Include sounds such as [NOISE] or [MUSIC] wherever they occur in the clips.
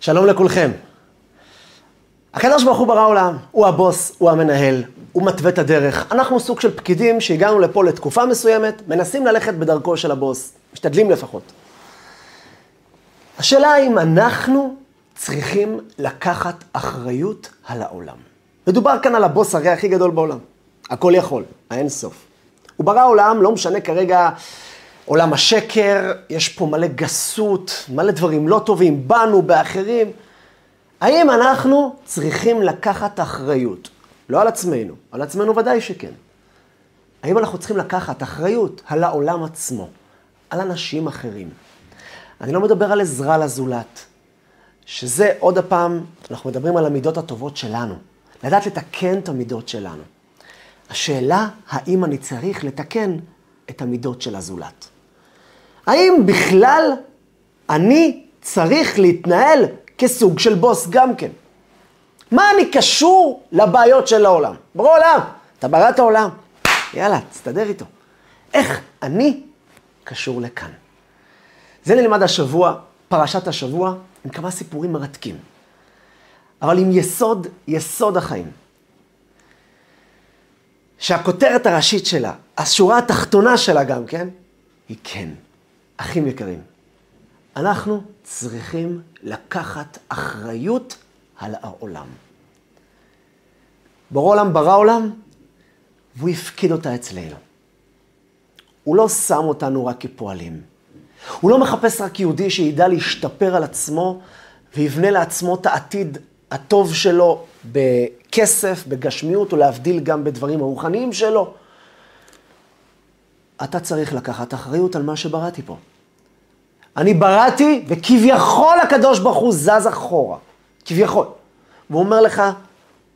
שלום לכולכם. הקדוש ברוך הוא ברא עולם, הוא הבוס, הוא המנהל, הוא מתווה את הדרך. אנחנו סוג של פקידים שהגענו לפה לתקופה מסוימת, מנסים ללכת בדרכו של הבוס, משתדלים לפחות. השאלה אם אנחנו צריכים לקחת אחריות על העולם. מדובר כאן על הבוס הרי הכי גדול בעולם, הכל יכול, האין סוף. הוא ברא עולם, לא משנה כרגע עולם השקר, יש פה מלא גסות, מלא דברים לא טובים, בנו, באחרים. האם אנחנו צריכים לקחת אחריות? לא על עצמנו, על עצמנו ודאי שכן. האם אנחנו צריכים לקחת אחריות על העולם עצמו, על אנשים אחרים? אני לא מדבר על עזרה לזולת, שזה עוד הפעם, אנחנו מדברים על המידות הטובות שלנו, לדעת לתקן את המידות שלנו. השאלה, האם אני צריך לתקן את המידות של הזולת. האם בכלל אני צריך להתנהל כסוג של בוס גם כן? מה אני קשור לבעיות של העולם? ברור עולם, אתה בראת העולם, יאללה, תסתדר איתו. איך אני קשור לכאן? זה נלמד השבוע, פרשת השבוע, עם כמה סיפורים מרתקים. אבל עם יסוד, יסוד החיים. שהכותרת הראשית שלה, השורה התחתונה שלה גם כן, היא כן. אחים יקרים, אנחנו צריכים לקחת אחריות על העולם. בורא עולם ברא עולם, והוא הפקיד אותה אצלנו. הוא לא שם אותנו רק כפועלים. הוא לא מחפש רק יהודי שידע להשתפר על עצמו ויבנה לעצמו את העתיד הטוב שלו בכסף, בגשמיות, ולהבדיל גם בדברים הרוחניים שלו. אתה צריך לקחת אחריות על מה שבראתי פה. אני בראתי, וכביכול הקדוש ברוך הוא זז אחורה. כביכול. והוא אומר לך,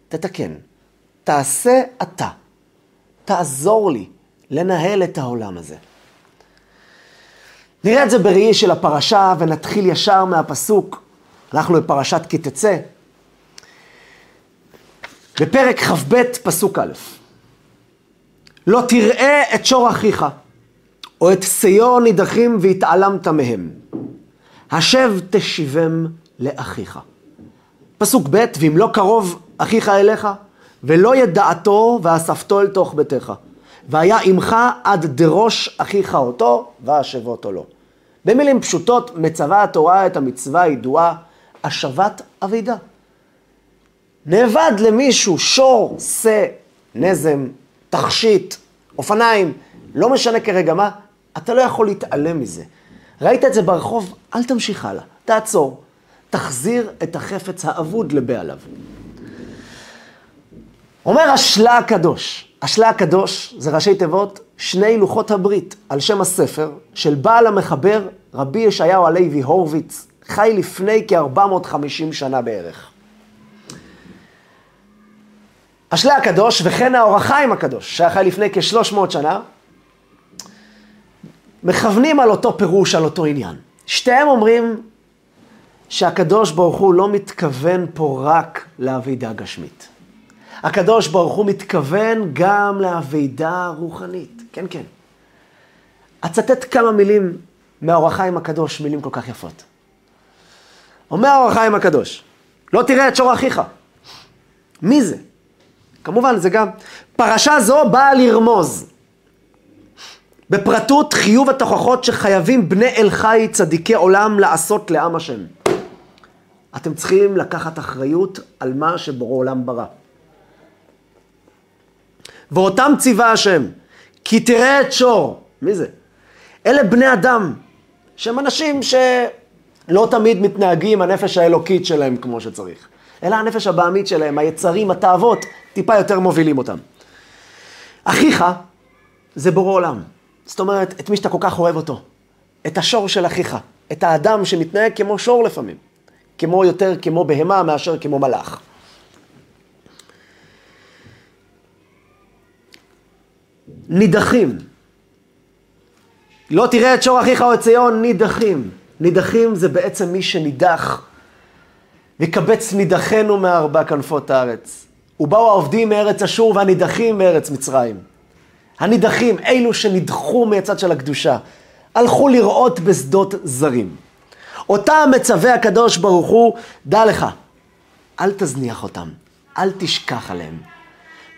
תתקן, תעשה אתה, תעזור לי לנהל את העולם הזה. נראה את זה בראי של הפרשה, ונתחיל ישר מהפסוק. אנחנו בפרשת כי תצא. בפרק כ"ב, פסוק א', לא תראה את שור אחיך. או את שיו נידחים והתעלמת מהם. השב תשיבם לאחיך. פסוק ב', ואם לא קרוב אחיך אליך, ולא ידעתו ואספתו אל תוך ביתך. והיה עמך עד דרוש אחיך אותו, והשבותו לו. במילים פשוטות, מצווה התורה את המצווה הידועה, השבת אבידה. נאבד למישהו שור, שא, נזם, תכשיט, אופניים, לא משנה כרגע מה, אתה לא יכול להתעלם מזה. ראית את זה ברחוב, אל תמשיך הלאה, תעצור. תחזיר את החפץ האבוד לבעליו. אומר השלה הקדוש, השלה הקדוש זה ראשי תיבות שני לוחות הברית על שם הספר של בעל המחבר רבי ישעיהו הלוי הורוביץ, חי לפני כ-450 שנה בערך. השלה הקדוש וכן האור החיים הקדוש, שהיה חי לפני כ-300 שנה, מכוונים על אותו פירוש, על אותו עניין. שתיהם אומרים שהקדוש ברוך הוא לא מתכוון פה רק לאבידה גשמית. הקדוש ברוך הוא מתכוון גם לאבידה רוחנית. כן, כן. אצטט כמה מילים מהאור החיים הקדוש, מילים כל כך יפות. אומר האור החיים הקדוש, לא תראה את שור אחיך. מי זה? כמובן, זה גם... פרשה זו באה לרמוז בפרטות חיוב התוכחות שחייבים בני אל חי צדיקי עולם לעשות לעם השם. אתם צריכים לקחת אחריות על מה שבורא עולם ברא. ואותם ציווה השם, כי תראה את שור. מי זה? אלה בני אדם, שהם אנשים שלא תמיד מתנהגים הנפש האלוקית שלהם כמו שצריך. אלא הנפש הבעמית שלהם, היצרים, התאוות, טיפה יותר מובילים אותם. אחיך זה בורא עולם. זאת אומרת, את מי שאתה כל כך אוהב אותו. את השור של אחיך. את האדם שמתנהג כמו שור לפעמים. כמו יותר כמו בהמה מאשר כמו מלאך. נידחים. לא תראה את שור אחיך או את ציון, נידחים. נידחים זה בעצם מי שנידח. וקבץ נידחנו מארבע כנפות הארץ. ובאו העובדים מארץ אשור והנידחים מארץ מצרים. הנידחים, אלו שנדחו מהצד של הקדושה, הלכו לראות בשדות זרים. אותם מצווה הקדוש ברוך הוא, דע לך, אל תזניח אותם, אל תשכח עליהם.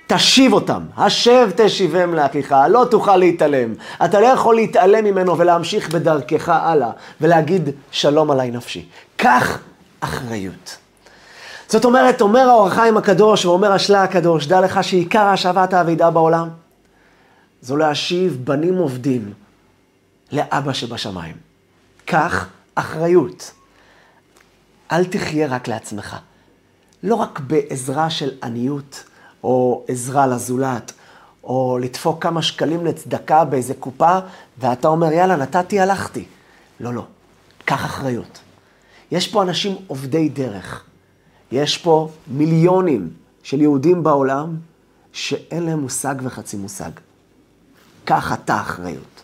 תשיב אותם, השב תשיבם לאחיך, לא תוכל להתעלם. אתה לא יכול להתעלם ממנו ולהמשיך בדרכך הלאה, ולהגיד שלום עליי נפשי. קח אחריות. זאת אומרת, אומר האור החיים הקדוש ואומר השלה הקדוש, דע לך שעיקר השבת האבידה בעולם, זו להשיב בנים עובדים לאבא שבשמיים. קח אחריות. אל תחיה רק לעצמך. לא רק בעזרה של עניות, או עזרה לזולת, או לדפוק כמה שקלים לצדקה באיזה קופה, ואתה אומר, יאללה, נתתי, הלכתי. לא, לא. קח אחריות. יש פה אנשים עובדי דרך. יש פה מיליונים של יהודים בעולם שאין להם מושג וחצי מושג. קח אתה אחריות.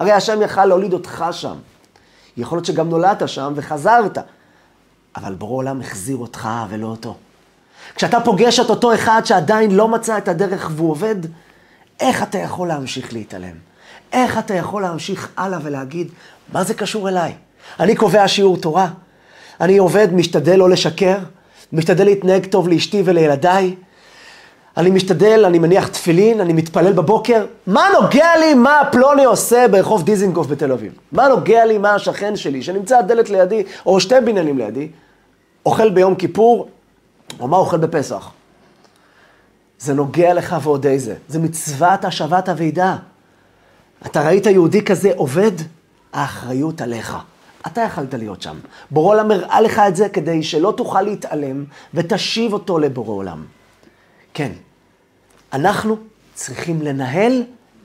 הרי השם יכל להוליד אותך שם. יכול להיות שגם נולדת שם וחזרת, אבל ברור עולם החזיר אותך ולא אותו. כשאתה פוגש את אותו אחד שעדיין לא מצא את הדרך והוא עובד, איך אתה יכול להמשיך להתעלם? איך אתה יכול להמשיך הלאה ולהגיד, מה זה קשור אליי? אני קובע שיעור תורה, אני עובד, משתדל לא לשקר, משתדל להתנהג טוב לאשתי ולילדיי, אני משתדל, אני מניח תפילין, אני מתפלל בבוקר. מה נוגע לי מה פלוני עושה ברחוב דיזינגוף בתל אביב? מה נוגע לי מה השכן שלי, שנמצא הדלת לידי, או שתי בניינים לידי, אוכל ביום כיפור, או מה אוכל בפסח? זה נוגע לך ועוד איזה. זה מצוות השבת הוועידה. אתה ראית יהודי כזה עובד? האחריות עליך. אתה יכלת להיות שם. בורא עולם הראה לך את זה כדי שלא תוכל להתעלם ותשיב אותו לבורא עולם. כן, אנחנו צריכים לנהל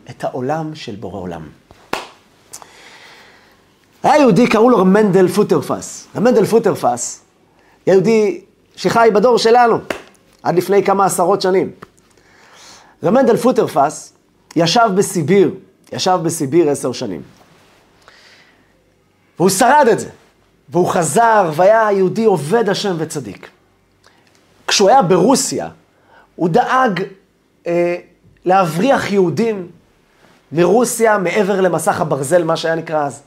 את העולם של בורא עולם. היה יהודי, קראו לו מנדל פוטרפס. המנדל פוטרפס, יהודי שחי בדור שלנו, עד לפני כמה עשרות שנים. רמנדל פוטרפס ישב בסיביר, ישב בסיביר עשר שנים. והוא שרד את זה, והוא חזר, והיה יהודי עובד השם וצדיק. כשהוא היה ברוסיה, הוא דאג אה, להבריח יהודים מרוסיה מעבר למסך הברזל, מה שהיה נקרא אז.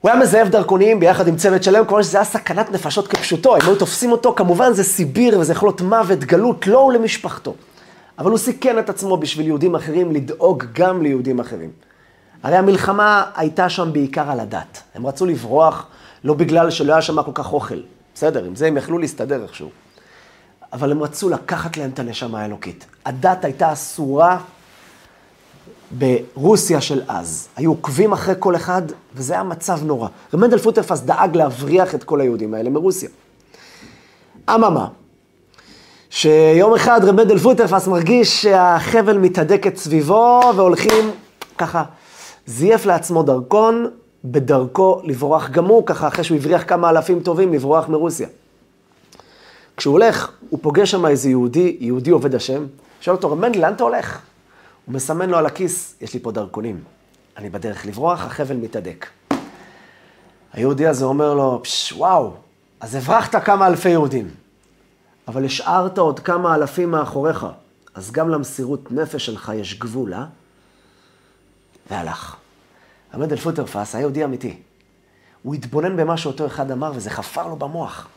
הוא היה מזייף דרכונים ביחד עם צוות שלם, כלומר שזה היה סכנת נפשות כפשוטו, הם היו תופסים אותו, כמובן זה סיביר וזה יכול להיות מוות, גלות, לא ולמשפחתו. אבל הוא סיכן את עצמו בשביל יהודים אחרים, לדאוג גם ליהודים אחרים. הרי המלחמה הייתה שם בעיקר על הדת. הם רצו לברוח, לא בגלל שלא היה שם כל כך אוכל. בסדר, עם זה הם יכלו להסתדר איכשהו. אבל הם רצו לקחת להם את הנשמה האלוקית. הדת הייתה אסורה ברוסיה של אז. היו עוקבים אחרי כל אחד, וזה היה מצב נורא. רמנדל פוטרפס דאג להבריח את כל היהודים האלה מרוסיה. אממה, שיום אחד רמנדל פוטרפס מרגיש שהחבל מתהדקת סביבו, והולכים ככה, זייף לעצמו דרכון, בדרכו לברוח גם הוא, ככה אחרי שהוא הבריח כמה אלפים טובים, לברוח מרוסיה. כשהוא הולך, הוא פוגש שם איזה יהודי, יהודי עובד השם, שואל אותו, רמנדל, לאן אתה הולך? הוא מסמן לו על הכיס, יש לי פה דרכונים. אני בדרך לברוח, החבל מתהדק. היהודי הזה אומר לו, פש, וואו, אז הברחת כמה אלפי יהודים, אבל השארת עוד כמה אלפים מאחוריך, אז גם למסירות נפש שלך יש גבול, אה? והלך. אל פוטרפס היה יהודי אמיתי. הוא התבונן במה שאותו אחד אמר, וזה חפר לו במוח.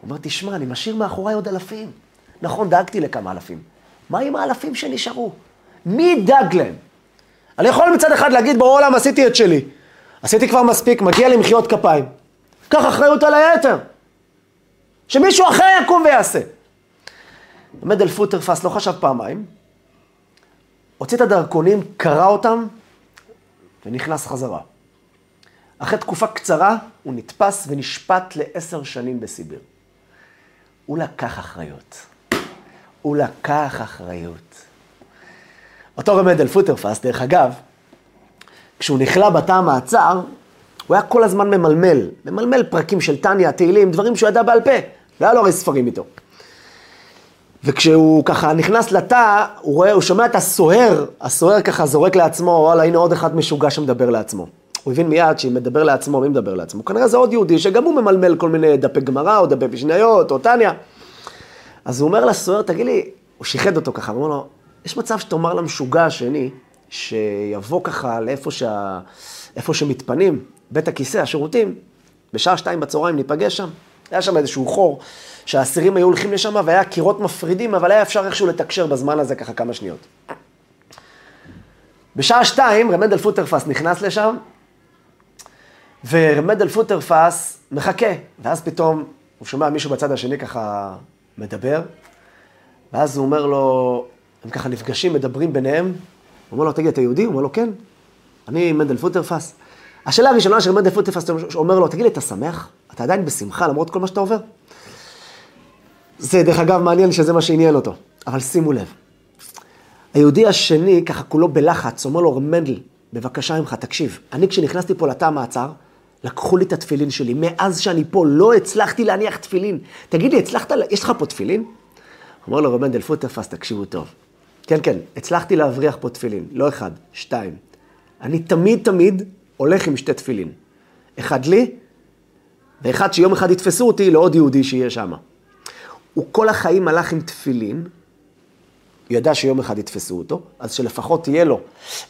הוא אומר, תשמע, אני משאיר מאחוריי עוד אלפים. נכון, דאגתי לכמה אלפים. מה עם האלפים שנשארו? מי ידאג להם? אני יכול מצד אחד להגיד, ברור העולם עשיתי את שלי. עשיתי כבר מספיק, מגיע לי מחיאות כפיים. קח אחריות על היתר. שמישהו אחר יקום ויעשה. עומד אל פוטרפס, לא חשב פעמיים, הוציא את הדרכונים, קרא אותם, ונכנס חזרה. אחרי תקופה קצרה, הוא נתפס ונשפט לעשר שנים בסיביר. הוא לקח אחריות. הוא לקח אחריות. אותו רמדל פוטרפס, דרך אגב, כשהוא נכלא בתא המעצר, הוא היה כל הזמן ממלמל, ממלמל פרקים של טניה, תהילים, דברים שהוא ידע בעל פה, לא היה לו הרי ספרים איתו. וכשהוא ככה נכנס לתא, הוא רואה, הוא שומע את הסוהר, הסוהר ככה זורק לעצמו, וואלה, הנה עוד אחד משוגע שמדבר לעצמו. הוא הבין מיד שאם מדבר לעצמו, מי מדבר לעצמו? כנראה זה עוד יהודי שגם הוא ממלמל כל מיני דפי גמרא, או דפי משניות, או טניה. אז הוא אומר לסוהר, תגיד לי, הוא שיחד אותו ככה, הוא אומר לו, יש מצב שתאמר למשוגע השני, שיבוא ככה לאיפה שה... איפה שמתפנים, בית הכיסא, השירותים, בשעה שתיים בצהריים ניפגש שם. היה שם איזשהו חור שהאסירים היו הולכים לשם והיה קירות מפרידים, אבל היה אפשר איכשהו לתקשר בזמן הזה ככה כמה שניות. בשעה שתיים רמדל פוטרפס נכנס לשם, ורמדל פוטרפס מחכה, ואז פתאום הוא שומע מישהו בצד השני ככה מדבר, ואז הוא אומר לו, הם ככה נפגשים, מדברים ביניהם, הוא אומר לו, תגיד, אתה יהודי? הוא אומר לו, כן, אני מנדל פוטרפס. השאלה הראשונה של מנדל פוטרפס אומר לו, תגיד לי, אתה שמח? אתה עדיין בשמחה למרות כל מה שאתה עובר? זה, דרך אגב, מעניין שזה מה שעניין אותו. אבל שימו לב, היהודי השני, ככה כולו בלחץ, אומר לו, מנדל, בבקשה ממך, תקשיב, אני כשנכנסתי פה לתא המעצר, לקחו לי את התפילין שלי. מאז שאני פה לא הצלחתי להניח תפילין. תגיד לי, הצלחת, יש לך פה תפילין? אומר לו רבן דלפות תפס, תקשיבו טוב. כן, כן, הצלחתי להבריח פה תפילין. לא אחד, שתיים. אני תמיד תמיד הולך עם שתי תפילין. אחד לי, ואחד שיום אחד יתפסו אותי לעוד יהודי שיהיה שם. הוא כל החיים הלך עם תפילין, הוא ידע שיום אחד יתפסו אותו, אז שלפחות תהיה לו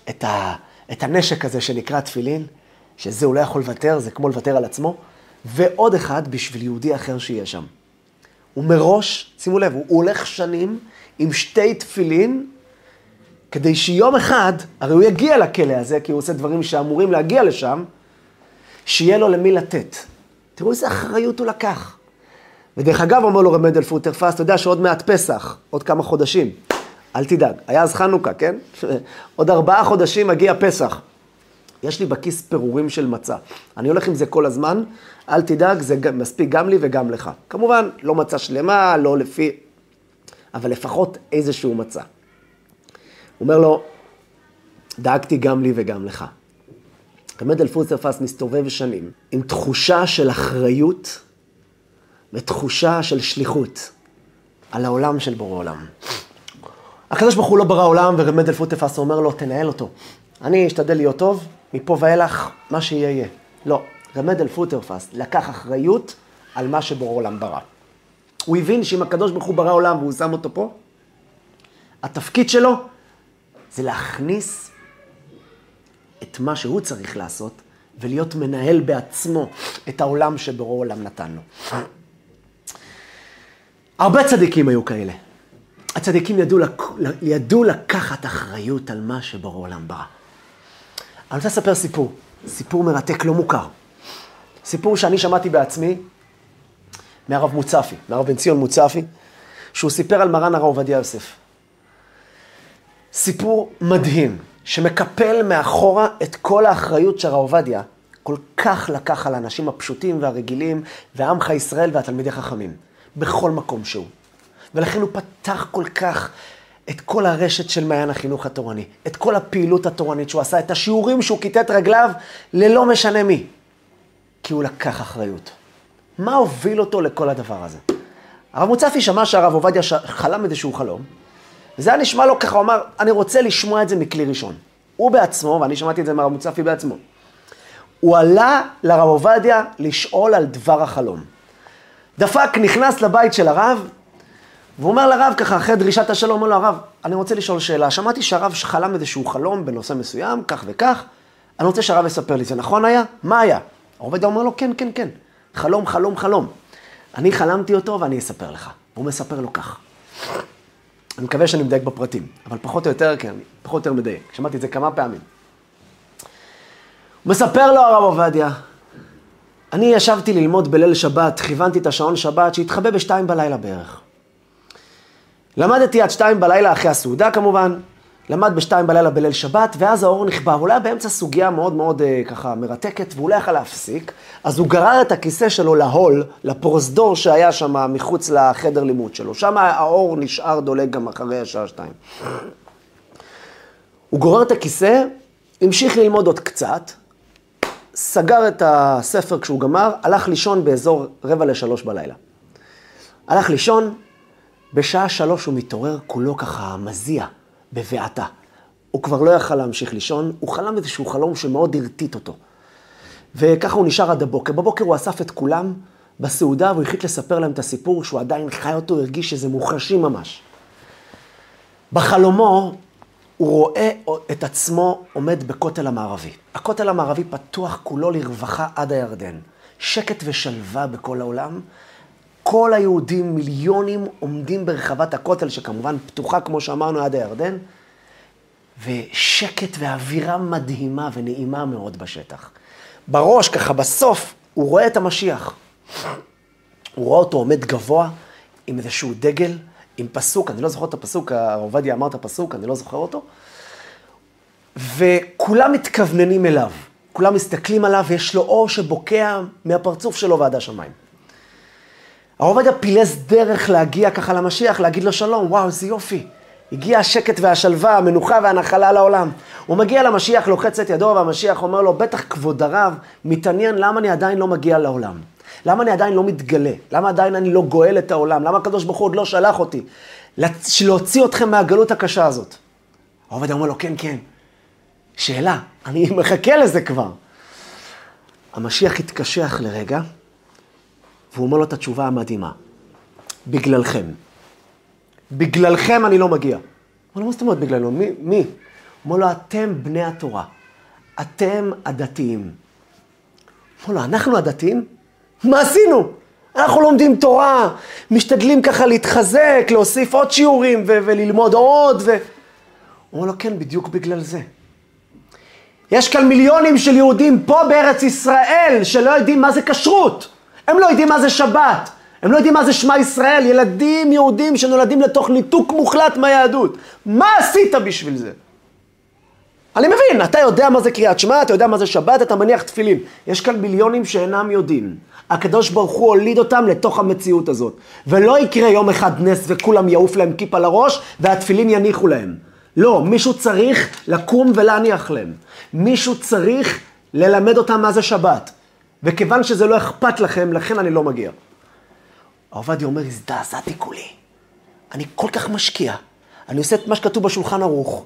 את, ה, את הנשק הזה שנקרא תפילין, שזה הוא לא יכול לוותר, זה כמו לוותר על עצמו, ועוד אחד בשביל יהודי אחר שיהיה שם. הוא מראש, שימו לב, הוא הולך שנים עם שתי תפילין, כדי שיום אחד, הרי הוא יגיע לכלא הזה, כי הוא עושה דברים שאמורים להגיע לשם, שיהיה לו למי לתת. תראו איזה אחריות הוא לקח. ודרך אגב, אומר לו רמדל פוטרפס, אתה יודע שעוד מעט פסח, עוד כמה חודשים. אל תדאג, היה אז חנוכה, כן? [LAUGHS] עוד ארבעה חודשים מגיע פסח. יש לי בכיס פירורים של מצה. אני הולך עם זה כל הזמן, אל תדאג, זה מספיק גם לי וגם לך. כמובן, לא מצה שלמה, לא לפי... אבל לפחות איזשהו מצה. הוא אומר לו, דאגתי גם לי וגם לך. רמד אלפוסרפס מסתובב שנים עם תחושה של אחריות ותחושה של שליחות על העולם של בורא עולם. הקדוש ברוך הוא לא ברא עולם ורמד אלפוסרפס אומר לו, תנהל אותו. אני אשתדל להיות טוב, מפה ואילך, מה שיהיה יהיה. לא, רמד אל פוטרפס לקח אחריות על מה שבורא עולם ברא. הוא הבין שאם הקדוש ברוך הוא ברא עולם והוא שם אותו פה, התפקיד שלו זה להכניס את מה שהוא צריך לעשות ולהיות מנהל בעצמו את העולם שבורא עולם נתן לו. הרבה צדיקים היו כאלה. הצדיקים ידעו, לק... ידעו לקחת אחריות על מה שבורא עולם ברא. אני רוצה לספר סיפור, סיפור מרתק לא מוכר. סיפור שאני שמעתי בעצמי מהרב מוצפי, מהרב בן ציון מוצפי, שהוא סיפר על מרן הרב עובדיה יוסף. סיפור מדהים, שמקפל מאחורה את כל האחריות שהרב עובדיה כל כך לקח על האנשים הפשוטים והרגילים, ועמך ישראל והתלמידי חכמים, בכל מקום שהוא. ולכן הוא פתח כל כך את כל הרשת של מעיין החינוך התורני, את כל הפעילות התורנית שהוא עשה, את השיעורים שהוא כיתת רגליו ללא משנה מי. כי הוא לקח אחריות. מה הוביל אותו לכל הדבר הזה? הרב מוצפי שמע שהרב עובדיה חלם איזשהו חלום, וזה היה נשמע לו ככה, הוא אמר, אני רוצה לשמוע את זה מכלי ראשון. הוא בעצמו, ואני שמעתי את זה מהרב מוצפי בעצמו, הוא עלה לרב עובדיה לשאול על דבר החלום. דפק, נכנס לבית של הרב, והוא אומר לרב ככה, אחרי דרישת השלום, אומר לו, הרב, אני רוצה לשאול שאלה. שמעתי שהרב חלם איזשהו חלום בנושא מסוים, כך וכך, אני רוצה שהרב יספר לי, זה נכון היה? מה היה? העובד אומר לו, כן, כן, כן, חלום, חלום, חלום. אני חלמתי אותו ואני אספר לך. הוא מספר לו כך. אני מקווה שאני מדייק בפרטים, אבל פחות או יותר, כן, פחות או יותר מדייק. שמעתי את זה כמה פעמים. הוא מספר לו הרב עובדיה, אני ישבתי ללמוד בליל שבת, כיוונתי את השעון שבת שהתחבא בשתיים בלילה בערך. למדתי עד שתיים בלילה אחרי הסעודה כמובן, למד בשתיים בלילה בליל שבת, ואז האור נכבה, הוא היה באמצע סוגיה מאוד מאוד אה, ככה מרתקת, והוא לא יכל להפסיק, אז הוא גרר את הכיסא שלו להול, לפרוזדור שהיה שם מחוץ לחדר לימוד שלו. שם האור נשאר דולק גם אחרי השעה שתיים. הוא גורר את הכיסא, המשיך ללמוד עוד קצת, סגר את הספר כשהוא גמר, הלך לישון באזור רבע לשלוש בלילה. הלך לישון, בשעה שלוש הוא מתעורר כולו ככה מזיע, בבעתה. הוא כבר לא יכל להמשיך לישון, הוא חלם איזשהו חלום שמאוד הרטיט אותו. וככה הוא נשאר עד הבוקר. בבוקר הוא אסף את כולם בסעודה והוא החליט לספר להם את הסיפור שהוא עדיין חי אותו, הרגיש שזה מוחשי ממש. בחלומו הוא רואה את עצמו עומד בכותל המערבי. הכותל המערבי פתוח כולו לרווחה עד הירדן. שקט ושלווה בכל העולם. כל היהודים, מיליונים, עומדים ברחבת הכותל, שכמובן פתוחה, כמו שאמרנו, עד הירדן, ושקט ואווירה מדהימה ונעימה מאוד בשטח. בראש, ככה בסוף, הוא רואה את המשיח. הוא רואה אותו עומד גבוה עם איזשהו דגל, עם פסוק, אני לא זוכר את הפסוק, הרב עובדיה אמר את הפסוק, אני לא זוכר אותו. וכולם מתכווננים אליו, כולם מסתכלים עליו, ויש לו אור שבוקע מהפרצוף שלו ועד השמיים. הרב עובדיה פילס דרך להגיע ככה למשיח, להגיד לו שלום, וואו, איזה יופי. הגיע השקט והשלווה, המנוחה והנחלה לעולם. הוא מגיע למשיח, לוחץ את ידו, והמשיח אומר לו, בטח כבוד הרב מתעניין למה אני עדיין לא מגיע לעולם. למה אני עדיין לא מתגלה? למה עדיין אני לא גואל את העולם? למה הקדוש ברוך הוא עוד לא שלח אותי? להוציא אתכם מהגלות הקשה הזאת. העובד אומר לו, כן, כן. שאלה, אני מחכה לזה כבר. המשיח התקשח לרגע, והוא אומר לו את התשובה המדהימה. בגללכם. בגללכם אני לא מגיע. הוא אומר לו, מה זאת אומרת בגללנו? מי? מי? אומר לו, אתם בני התורה. אתם הדתיים. אומר לו, אנחנו הדתיים? מה עשינו? אנחנו לומדים תורה, משתדלים ככה להתחזק, להוסיף עוד שיעורים ו- וללמוד עוד, ו... אומר לו, כן, בדיוק בגלל זה. יש כאן מיליונים של יהודים פה בארץ ישראל שלא יודעים מה זה כשרות. הם לא יודעים מה זה שבת. הם לא יודעים מה זה שמע ישראל. ילדים יהודים שנולדים לתוך ניתוק מוחלט מהיהדות. מה עשית בשביל זה? אני מבין, אתה יודע מה זה קריאת שמע, אתה יודע מה זה שבת, אתה מניח תפילין. יש כאן מיליונים שאינם יודעים. הקדוש ברוך הוא הוליד אותם לתוך המציאות הזאת. ולא יקרה יום אחד נס וכולם יעוף להם כיפה לראש והתפילין יניחו להם. לא, מישהו צריך לקום ולהניח להם. מישהו צריך ללמד אותם מה זה שבת. וכיוון שזה לא אכפת לכם, לכן אני לא מגיע. עובדיה אומר, הזדעזעתי כולי. אני כל כך משקיע. אני עושה את מה שכתוב בשולחן ערוך.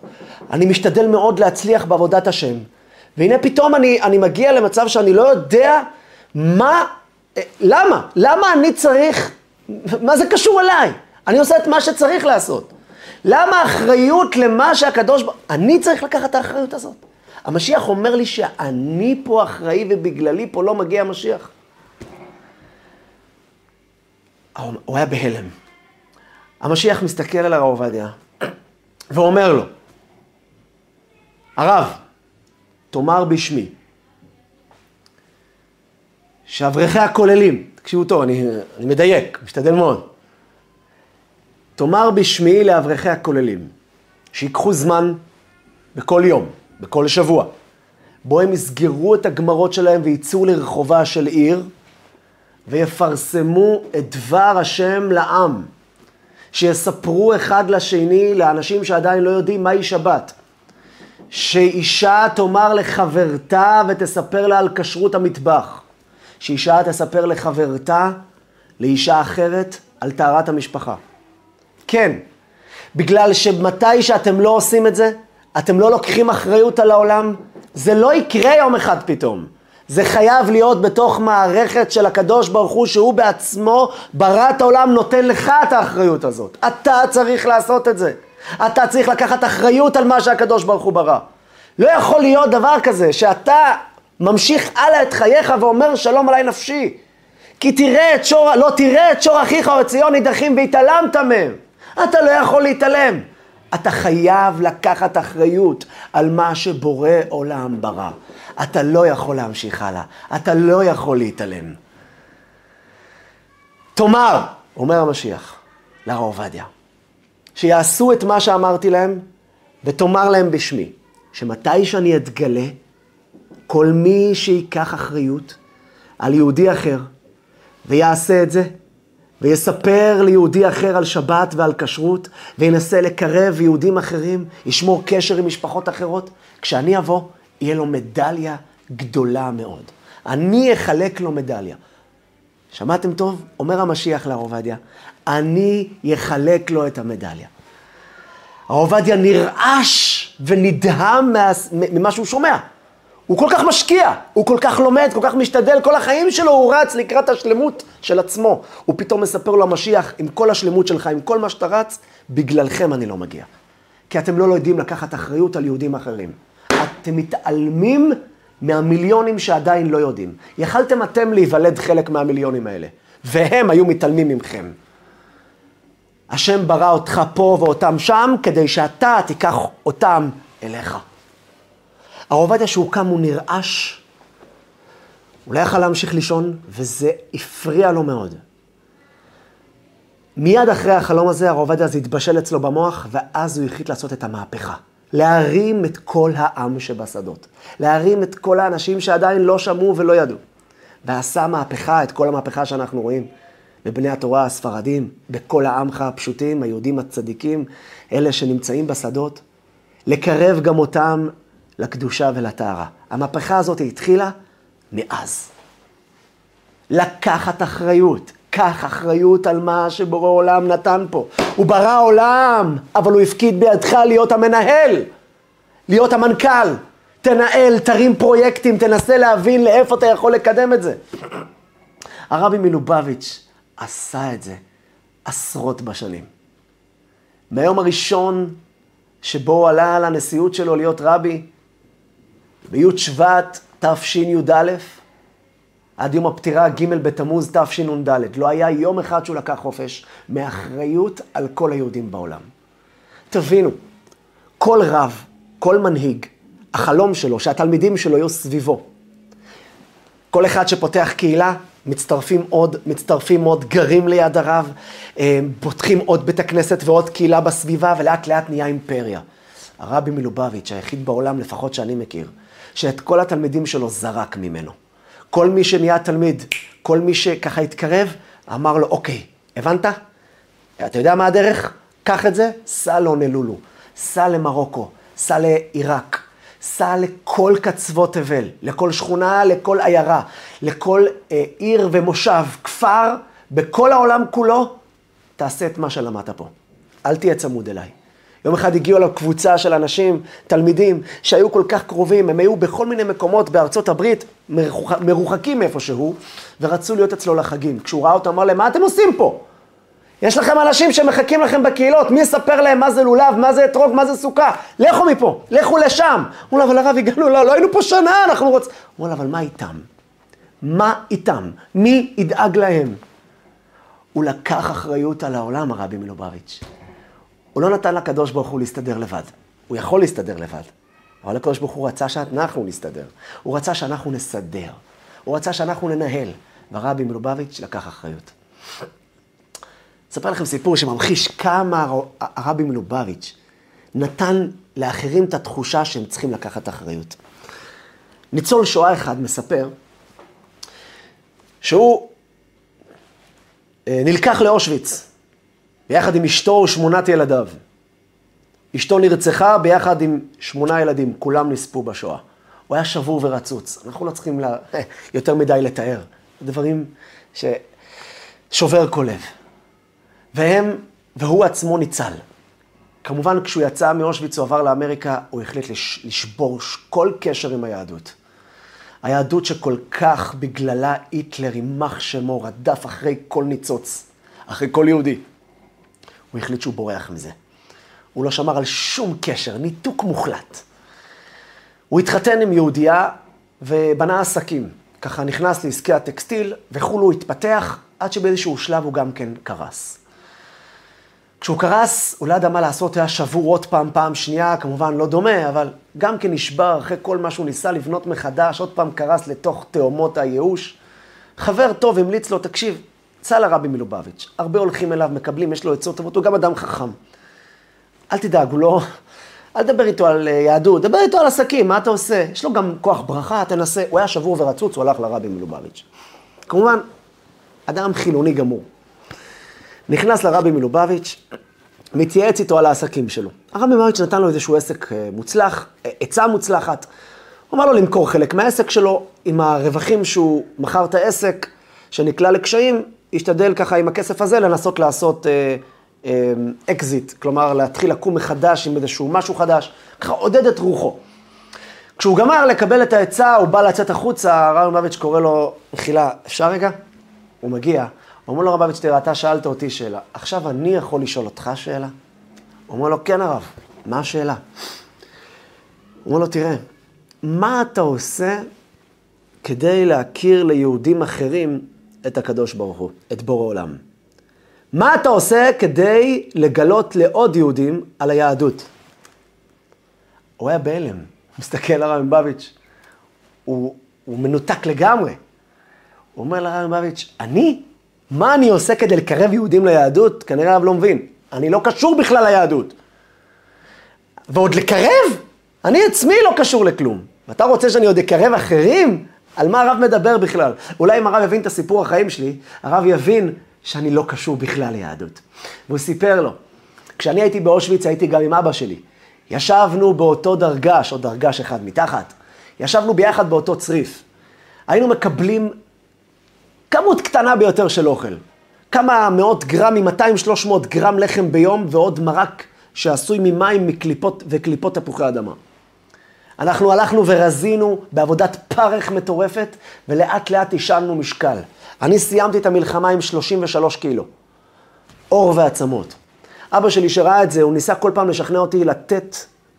אני משתדל מאוד להצליח בעבודת השם. והנה פתאום אני, אני מגיע למצב שאני לא יודע מה, אה, למה? למה אני צריך, מה זה קשור אליי? אני עושה את מה שצריך לעשות. למה האחריות למה שהקדוש... אני צריך לקחת את האחריות הזאת. המשיח אומר לי שאני פה אחראי ובגללי פה לא מגיע המשיח. הוא היה בהלם. המשיח מסתכל על הרב עובדיה ואומר לו, הרב, תאמר בשמי, שאברכי הכוללים, תקשיבו טוב, אני, אני מדייק, משתדל מאוד. תאמר בשמי לאברכי הכוללים, שיקחו זמן בכל יום, בכל שבוע, בו הם יסגרו את הגמרות שלהם ויצאו לרחובה של עיר, ויפרסמו את דבר השם לעם. שיספרו אחד לשני, לאנשים שעדיין לא יודעים מהי שבת. שאישה תאמר לחברתה ותספר לה על כשרות המטבח. שאישה תספר לחברתה, לאישה אחרת, על טהרת המשפחה. כן, בגלל שמתי שאתם לא עושים את זה, אתם לא לוקחים אחריות על העולם, זה לא יקרה יום אחד פתאום. זה חייב להיות בתוך מערכת של הקדוש ברוך הוא, שהוא בעצמו ברא את העולם, נותן לך את האחריות הזאת. אתה צריך לעשות את זה. אתה צריך לקחת אחריות על מה שהקדוש ברוך הוא ברא. לא יכול להיות דבר כזה, שאתה ממשיך הלאה את חייך ואומר שלום עליי נפשי. כי תראה את שור, לא תראה את שור אחיך או את ציון נידחים והתעלמת מהם. אתה לא יכול להתעלם. אתה חייב לקחת אחריות על מה שבורא עולם ברא. אתה לא יכול להמשיך הלאה, אתה לא יכול להתעלם. תאמר, אומר המשיח, לרב עובדיה, שיעשו את מה שאמרתי להם, ותאמר להם בשמי, שמתי שאני אתגלה, כל מי שייקח אחריות על יהודי אחר, ויעשה את זה, ויספר ליהודי אחר על שבת ועל כשרות, וינסה לקרב יהודים אחרים, ישמור קשר עם משפחות אחרות, כשאני אבוא, יהיה לו מדליה גדולה מאוד. אני אחלק לו מדליה. שמעתם טוב? אומר המשיח לרב עובדיה, אני אחלק לו את המדליה. הרב עובדיה נרעש ונדהם ממה שהוא שומע. הוא כל כך משקיע, הוא כל כך לומד, כל כך משתדל, כל החיים שלו הוא רץ לקראת השלמות של עצמו. הוא פתאום מספר לו המשיח, עם כל השלמות שלך, עם כל מה שאתה רץ, בגללכם אני לא מגיע. כי אתם לא יודעים לקחת אחריות על יהודים אחרים. אתם מתעלמים מהמיליונים שעדיין לא יודעים. יכלתם אתם להיוולד חלק מהמיליונים האלה, והם היו מתעלמים מכם. השם ברא אותך פה ואותם שם, כדי שאתה תיקח אותם אליך. הרב עובדיה שהוא קם הוא נרעש, הוא לא יכל להמשיך לישון, וזה הפריע לו מאוד. מיד אחרי החלום הזה, הרב עובדיה זה התבשל אצלו במוח, ואז הוא החליט לעשות את המהפכה. להרים את כל העם שבשדות. להרים את כל האנשים שעדיין לא שמעו ולא ידעו. ועשה מהפכה, את כל המהפכה שאנחנו רואים בבני התורה הספרדים, בכל העמך הפשוטים, היהודים הצדיקים, אלה שנמצאים בשדות, לקרב גם אותם לקדושה ולטהרה. המהפכה הזאת התחילה מאז. לקחת אחריות. קח אחריות על מה שבורא עולם נתן פה. הוא ברא עולם, אבל הוא הפקיד בידך להיות המנהל, להיות המנכ"ל. תנהל, תרים פרויקטים, תנסה להבין לאיפה אתה יכול לקדם את זה. הרבי מלובביץ' עשה את זה עשרות בשנים. מהיום הראשון שבו עלה על הנשיאות שלו להיות רבי, בי' שבט תשי"א, עד יום הפטירה ג' בתמוז תשנ"ד. לא היה יום אחד שהוא לקח חופש מאחריות על כל היהודים בעולם. תבינו, כל רב, כל מנהיג, החלום שלו, שהתלמידים שלו יהיו סביבו. כל אחד שפותח קהילה, מצטרפים עוד, מצטרפים עוד, גרים ליד הרב, אה, פותחים עוד בית הכנסת ועוד קהילה בסביבה, ולאט לאט נהיה אימפריה. הרבי מלובביץ', היחיד בעולם, לפחות שאני מכיר, שאת כל התלמידים שלו זרק ממנו. כל מי שנהיה תלמיד, כל מי שככה התקרב, אמר לו, אוקיי, הבנת? אתה יודע מה הדרך? קח את זה, סע לאונלולו, סע למרוקו, סע לעיראק, סע לכל קצוות תבל, לכל שכונה, לכל עיירה, לכל אה, עיר ומושב, כפר, בכל העולם כולו, תעשה את מה שלמדת פה. אל תהיה צמוד אליי. יום אחד הגיעו אליו קבוצה של אנשים, תלמידים, שהיו כל כך קרובים, הם היו בכל מיני מקומות בארצות הברית, מרוחק, מרוחקים מאיפשהו, ורצו להיות אצלו לחגים. כשהוא ראה אותם, אמר להם, מה אתם עושים פה? יש לכם אנשים שמחכים לכם בקהילות, מי יספר להם מה זה לולב, מה זה אתרוג, מה זה סוכה? לכו מפה, לכו לשם. אמרו לו, אבל הרב, הגענו, לא, לא היינו פה שנה, אנחנו רוצים... אמרו לו, אבל מה איתם? מה איתם? מי ידאג להם? הוא לקח אחריות על העולם, הרבי מלובביץ'. הוא לא נתן לקדוש ברוך הוא להסתדר לבד. הוא יכול להסתדר לבד, אבל הקדוש ברוך הוא רצה שאנחנו נסתדר. הוא רצה שאנחנו נסדר. הוא רצה שאנחנו ננהל. והרבי מלובביץ' לקח אחריות. אספר לכם סיפור שממחיש כמה הרבי מלובביץ' נתן לאחרים את התחושה שהם צריכים לקחת אחריות. ניצול שואה אחד מספר שהוא אה, נלקח לאושוויץ. ביחד עם אשתו ושמונת ילדיו. אשתו נרצחה ביחד עם שמונה ילדים, כולם נספו בשואה. הוא היה שבור ורצוץ, אנחנו לא צריכים לה... [LAUGHS] יותר מדי לתאר. דברים ששובר כל לב. והם, והוא עצמו ניצל. כמובן, כשהוא יצא מאושוויץ, הוא עבר לאמריקה, הוא החליט לש... לשבור כל קשר עם היהדות. היהדות שכל כך בגללה היטלר, יימח שמו, רדף אחרי כל ניצוץ, אחרי כל יהודי. הוא החליט שהוא בורח מזה. הוא לא שמר על שום קשר, ניתוק מוחלט. הוא התחתן עם יהודייה ובנה עסקים. ככה נכנס לעסקי הטקסטיל וכולו התפתח, עד שבאיזשהו שלב הוא גם כן קרס. כשהוא קרס, הוא לא ידע מה לעשות, היה שבור עוד פעם, פעם שנייה, כמובן לא דומה, אבל גם כן נשבר אחרי כל מה שהוא ניסה לבנות מחדש, עוד פעם קרס לתוך תאומות הייאוש. חבר טוב המליץ לו, תקשיב, סע לרבי מלובביץ', הרבה הולכים אליו, מקבלים, יש לו עצות טובות, הוא גם אדם חכם. אל תדאג, הוא לא... אל תדבר איתו על אה, יהדות, דבר איתו על עסקים, מה אתה עושה? יש לו גם כוח ברכה, תנסה. הוא היה שבור ורצוץ, הוא הלך לרבי מלובביץ'. כמובן, אדם חילוני גמור. נכנס לרבי מלובביץ', מתייעץ איתו על העסקים שלו. הרבי מלובביץ' נתן לו איזשהו עסק אה, מוצלח, אה, עצה מוצלחת. הוא אמר לו למכור חלק מהעסק שלו, עם הרווחים שהוא מכר את העסק, שנקלע לקשיים, ישתדל ככה עם הכסף הזה לנסות לעשות אקזיט, אה, אה, כלומר להתחיל לקום מחדש עם איזשהו משהו חדש, ככה עודד את רוחו. כשהוא גמר לקבל את העצה, הוא בא לצאת החוצה, הרב לובביץ' קורא לו, מחילה, אפשר רגע? הוא מגיע, אומר לו לובביץ', תראה, אתה שאלת אותי שאלה, עכשיו אני יכול לשאול אותך שאלה? הוא אומר לו, כן הרב. מה השאלה? הוא אומר לו, תראה, מה אתה עושה כדי להכיר ליהודים אחרים את הקדוש ברוך הוא, את בורא עולם? מה אתה עושה כדי לגלות לעוד יהודים על היהדות? הוא היה בהלם, מסתכל על הרב מבביץ', הוא, הוא מנותק לגמרי. הוא אומר לרב מבביץ', אני? מה אני עושה כדי לקרב יהודים ליהדות? כנראה הרב לא מבין. אני לא קשור בכלל ליהדות. ועוד לקרב? אני עצמי לא קשור לכלום. ואתה רוצה שאני עוד אקרב אחרים? על מה הרב מדבר בכלל? אולי אם הרב יבין את הסיפור החיים שלי, הרב יבין שאני לא קשור בכלל ליהדות. והוא סיפר לו, כשאני הייתי באושוויץ הייתי גם עם אבא שלי. ישבנו באותו דרגש, או דרגש אחד מתחת. ישבנו ביחד באותו צריף. היינו מקבלים כמות קטנה ביותר של אוכל. כמה מאות גרמים, 200-300 גרם לחם ביום, ועוד מרק שעשוי ממים מקליפות וקליפות תפוחי אדמה. אנחנו הלכנו ורזינו בעבודת פרך מטורפת, ולאט לאט השלנו משקל. אני סיימתי את המלחמה עם 33 קילו. עור ועצמות. אבא שלי שראה את זה, הוא ניסה כל פעם לשכנע אותי לתת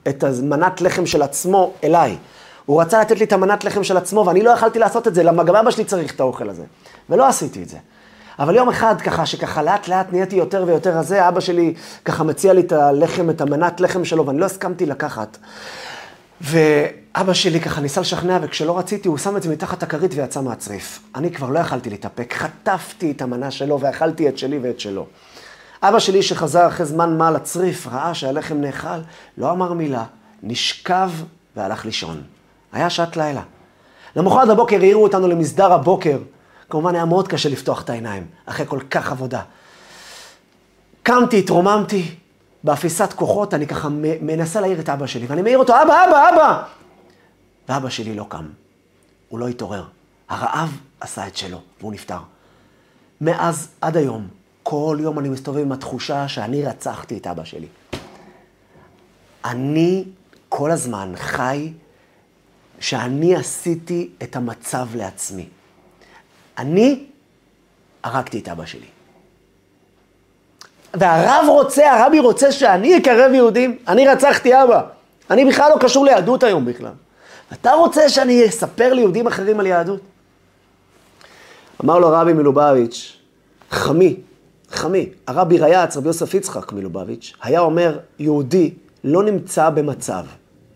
את המנת לחם של עצמו אליי. הוא רצה לתת לי את המנת לחם של עצמו, ואני לא יכלתי לעשות את זה, למה גם אבא שלי צריך את האוכל הזה. ולא עשיתי את זה. אבל יום אחד, ככה, שככה לאט לאט נהייתי יותר ויותר רזה, אבא שלי ככה מציע לי את הלחם, את המנת לחם שלו, ואני לא הסכמתי לקחת. ואבא שלי ככה ניסה לשכנע, וכשלא רציתי, הוא שם את זה מתחת הכרית ויצא מהצריף. אני כבר לא יכלתי להתאפק, חטפתי את המנה שלו ואכלתי את שלי ואת שלו. אבא שלי, שחזר אחרי זמן מה לצריף, ראה שהלחם נאכל, לא אמר מילה, נשכב והלך לישון. היה שעת לילה. למחרת בבוקר העירו אותנו למסדר הבוקר. כמובן היה מאוד קשה לפתוח את העיניים, אחרי כל כך עבודה. קמתי, התרוממתי, באפיסת כוחות, אני ככה מנסה להעיר את אבא שלי, ואני מעיר אותו, אבא, אבא, אבא! ואבא שלי לא קם, הוא לא התעורר. הרעב עשה את שלו, והוא נפטר. מאז עד היום, כל יום אני מסתובב עם התחושה שאני רצחתי את אבא שלי. אני כל הזמן חי שאני עשיתי את המצב לעצמי. אני הרגתי את אבא שלי. והרב רוצה, הרבי רוצה שאני אקרב יהודים, אני רצחתי אבא. אני בכלל לא קשור ליהדות היום בכלל. אתה רוצה שאני אספר ליהודים אחרים על יהדות? אמר לו הרבי מלובביץ', חמי, חמי, הרבי ריאץ, רבי יוסף יצחק מלובביץ', היה אומר, יהודי לא נמצא במצב,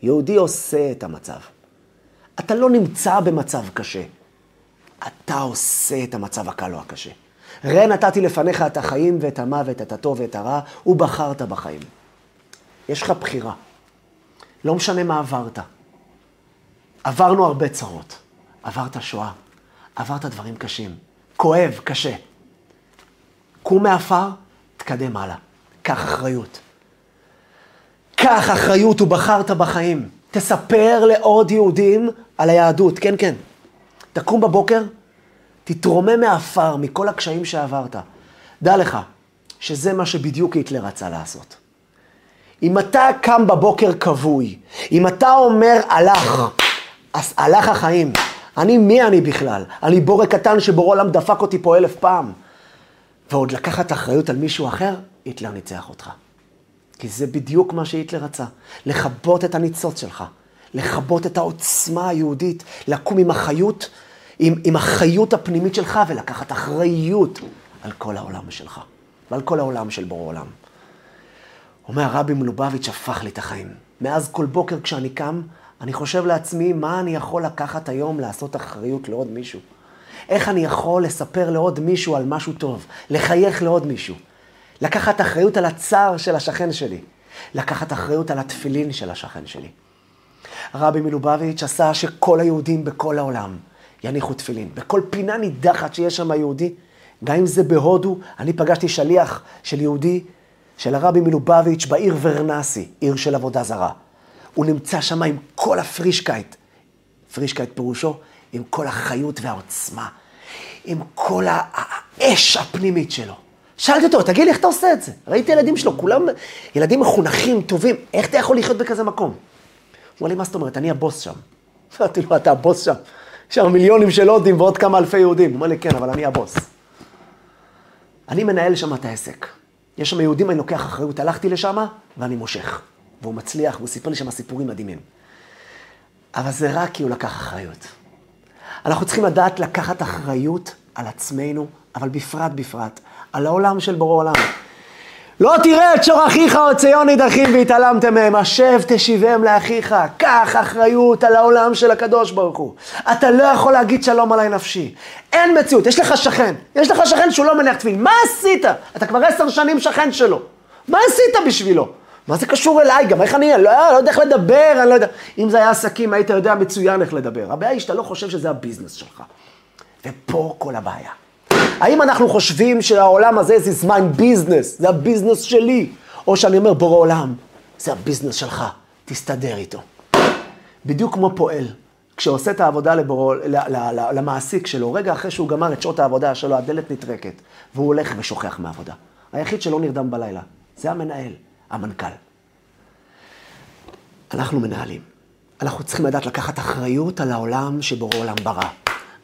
יהודי עושה את המצב. אתה לא נמצא במצב קשה, אתה עושה את המצב הקל או הקשה. ראה נתתי לפניך את החיים ואת המוות, את הטוב ואת הרע, ובחרת בחיים. יש לך בחירה. לא משנה מה עברת. עברנו הרבה צרות. עברת שואה, עברת דברים קשים. כואב, קשה. קום מעפר, תקדם הלאה. קח אחריות. קח אחריות ובחרת בחיים. תספר לעוד יהודים על היהדות, כן, כן. תקום בבוקר, תתרומם מעפר, מכל הקשיים שעברת. דע לך שזה מה שבדיוק היטלר רצה לעשות. אם אתה קם בבוקר כבוי, אם אתה אומר הלך, אז הלך החיים. אני, מי אני בכלל? אני בורא קטן שבורא עולם דפק אותי פה אלף פעם. ועוד לקחת אחריות על מישהו אחר, היטלר ניצח אותך. כי זה בדיוק מה שהיטלר רצה, לכבות את הניצוץ שלך, לכבות את העוצמה היהודית, לקום עם החיות עם, עם החיות הפנימית שלך ולקחת אחריות על כל העולם שלך ועל כל העולם של בורא עולם. אומר הרבי מלובביץ' הפך לי את החיים. מאז כל בוקר כשאני קם, אני חושב לעצמי, מה אני יכול לקחת היום לעשות אחריות לעוד מישהו? איך אני יכול לספר לעוד מישהו על משהו טוב? לחייך לעוד מישהו? לקחת אחריות על הצער של השכן שלי? לקחת אחריות על התפילין של השכן שלי? הרבי מלובביץ' עשה שכל היהודים בכל העולם יניחו תפילין. בכל פינה נידחת שיש שם יהודי, גם אם זה בהודו, אני פגשתי שליח של יהודי, של הרבי מלובביץ' בעיר ורנאסי, עיר של עבודה זרה. הוא נמצא שם עם כל ה פרישקייט, פרישקייט פירושו, עם כל החיות והעוצמה, עם כל האש הפנימית שלו. שאלתי אותו, תגיד לי, איך אתה עושה את זה? ראיתי ילדים שלו, כולם ילדים מחונכים, טובים, איך אתה יכול לחיות בכזה מקום? הוא אמר לי, מה זאת אומרת, אני הבוס שם. [LAUGHS] אמרתי לו, אתה הבוס שם. יש שם מיליונים של הודים ועוד כמה אלפי יהודים. הוא אומר לי, כן, אבל אני הבוס. אני מנהל שם את העסק. יש שם יהודים, אני לוקח אחריות. הלכתי לשם ואני מושך. והוא מצליח, והוא סיפר לי שם סיפורים מדהימים. אבל זה רק כי הוא לקח אחריות. אנחנו צריכים לדעת לקחת אחריות על עצמנו, אבל בפרט בפרט, על העולם של בורא עולם. לא תראה את שור אחיך או ציון נידחים והתעלמתם מהם, השב תשיבם לאחיך, קח אחריות על העולם של הקדוש ברוך הוא. אתה לא יכול להגיד שלום עליי נפשי. אין מציאות, יש לך שכן, יש לך שכן שהוא לא מניח תפילין, מה עשית? אתה כבר עשר שנים שכן שלו, מה עשית בשבילו? מה זה קשור אליי גם? איך אני, לא, לא יודע איך לדבר, אני לא יודע. אם זה היה עסקים, היית יודע מצוין איך לדבר. הבעיה היא שאתה לא חושב שזה הביזנס שלך. ופה כל הבעיה. האם אנחנו חושבים שהעולם הזה זה not my business, זה הביזנס שלי, או שאני אומר, בורא עולם, זה הביזנס שלך, תסתדר איתו. בדיוק כמו פועל, כשעושה את העבודה לבור... למעסיק שלו, רגע אחרי שהוא גמר את שעות העבודה שלו, הדלת נטרקת, והוא הולך ושוכח מעבודה. היחיד שלא נרדם בלילה, זה המנהל, המנכ"ל. אנחנו מנהלים. אנחנו צריכים לדעת לקחת אחריות על העולם שבורא עולם ברא.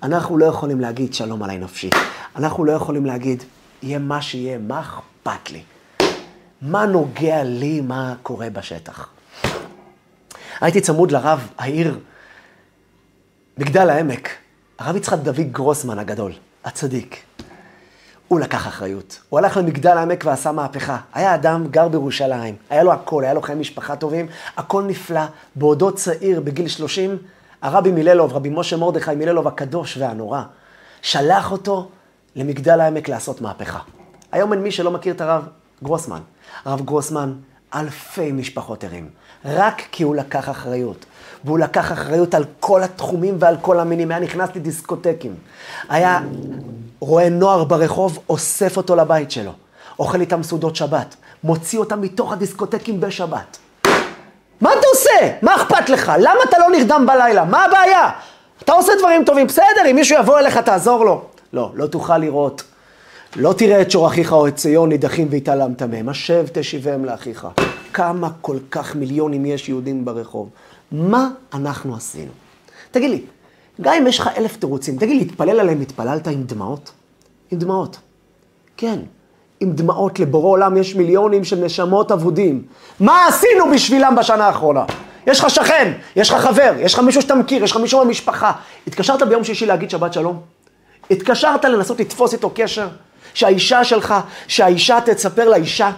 אנחנו לא יכולים להגיד שלום עליי נפשי. אנחנו לא יכולים להגיד, יהיה מה שיהיה, מה אכפת לי? מה נוגע לי, מה קורה בשטח? הייתי צמוד לרב העיר מגדל העמק, הרב יצחק דוד גרוסמן הגדול, הצדיק. הוא לקח אחריות. הוא הלך למגדל העמק ועשה מהפכה. היה אדם, גר בירושלים, היה לו הכל, היה לו חיי משפחה טובים, הכל נפלא. בעודו צעיר, בגיל 30, הרבי מיללוב, רבי משה מרדכי מיללוב הקדוש והנורא, שלח אותו למגדל העמק לעשות מהפכה. היום אין מי שלא מכיר את הרב גרוסמן. הרב גרוסמן, אלפי משפחות ערים, רק כי הוא לקח אחריות. והוא לקח אחריות על כל התחומים ועל כל המינים. היה נכנס לדיסקוטקים. היה רואה נוער ברחוב, אוסף אותו לבית שלו. אוכל איתם סעודות שבת. מוציא אותם מתוך הדיסקוטקים בשבת. מה אתה עושה? מה אכפת לך? למה אתה לא נרדם בלילה? מה הבעיה? אתה עושה דברים טובים, בסדר, אם מישהו יבוא אליך, תעזור לו. לא, לא תוכל לראות. לא תראה את שור אחיך או את ציון נידחים והתעלמת מהם. השב תשיבם לאחיך. כמה כל כך מיליונים יש יהודים ברחוב. מה אנחנו עשינו? תגיד לי, גם אם יש לך אלף תירוצים, תגיד לי, להתפלל עליהם התפללת עם דמעות? עם דמעות. כן, עם דמעות לבורא עולם יש מיליונים של נשמות אבודים. מה עשינו בשבילם בשנה האחרונה? יש לך שכן, יש לך חבר, יש לך מישהו שאתה מכיר, יש לך מישהו במשפחה. התקשרת ביום שישי להגיד שבת שלום? התקשרת לנסות לתפוס איתו קשר? שהאישה שלך, שהאישה תספר לאישה?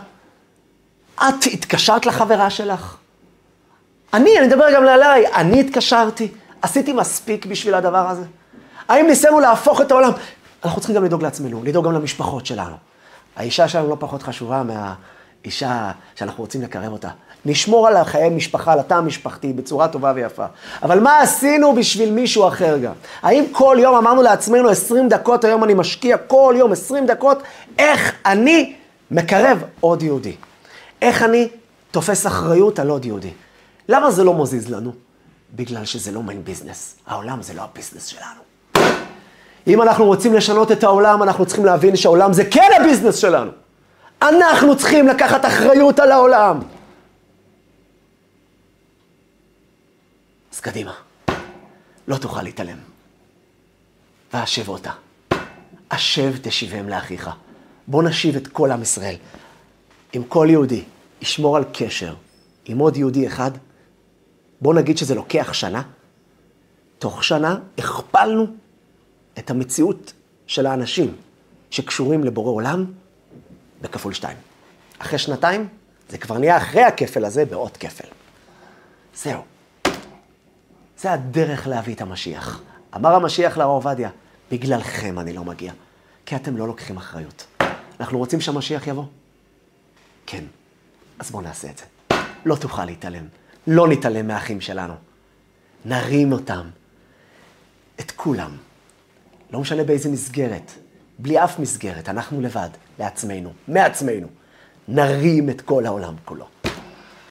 את התקשרת לחברה שלך? אני, אני מדבר גם עליי, אני התקשרתי, עשיתי מספיק בשביל הדבר הזה? האם ניסינו להפוך את העולם? אנחנו צריכים גם לדאוג לעצמנו, לדאוג גם למשפחות שלנו. האישה שלנו לא פחות חשובה מהאישה שאנחנו רוצים לקרב אותה. נשמור על חיי משפחה, על התא המשפחתי, בצורה טובה ויפה. אבל מה עשינו בשביל מישהו אחר גם? האם כל יום אמרנו לעצמנו 20 דקות, היום אני משקיע כל יום 20 דקות, איך אני מקרב עוד יהודי? איך אני תופס אחריות על עוד יהודי? למה זה לא מזיז לנו? בגלל שזה לא my business. העולם זה לא הביזנס שלנו. אם אנחנו רוצים לשנות את העולם, אנחנו צריכים להבין שהעולם זה כן הביזנס שלנו. אנחנו צריכים לקחת אחריות על העולם. אז קדימה, לא תוכל להתעלם. והשב אותה. השב תשיבם לאחיך. בוא נשיב את כל עם ישראל. אם כל יהודי ישמור על קשר עם עוד יהודי אחד, בוא נגיד שזה לוקח שנה, תוך שנה הכפלנו את המציאות של האנשים שקשורים לבורא עולם בכפול שתיים. אחרי שנתיים, זה כבר נהיה אחרי הכפל הזה בעוד כפל. זהו. זה הדרך להביא את המשיח. אמר המשיח לרב עובדיה, בגללכם אני לא מגיע, כי אתם לא לוקחים אחריות. אנחנו רוצים שהמשיח יבוא? כן. אז בואו נעשה את זה. לא תוכל להתעלם. לא נתעלם מהאחים שלנו. נרים אותם. את כולם. לא משנה באיזה מסגרת. בלי אף מסגרת. אנחנו לבד. לעצמנו. מעצמנו. נרים את כל העולם כולו.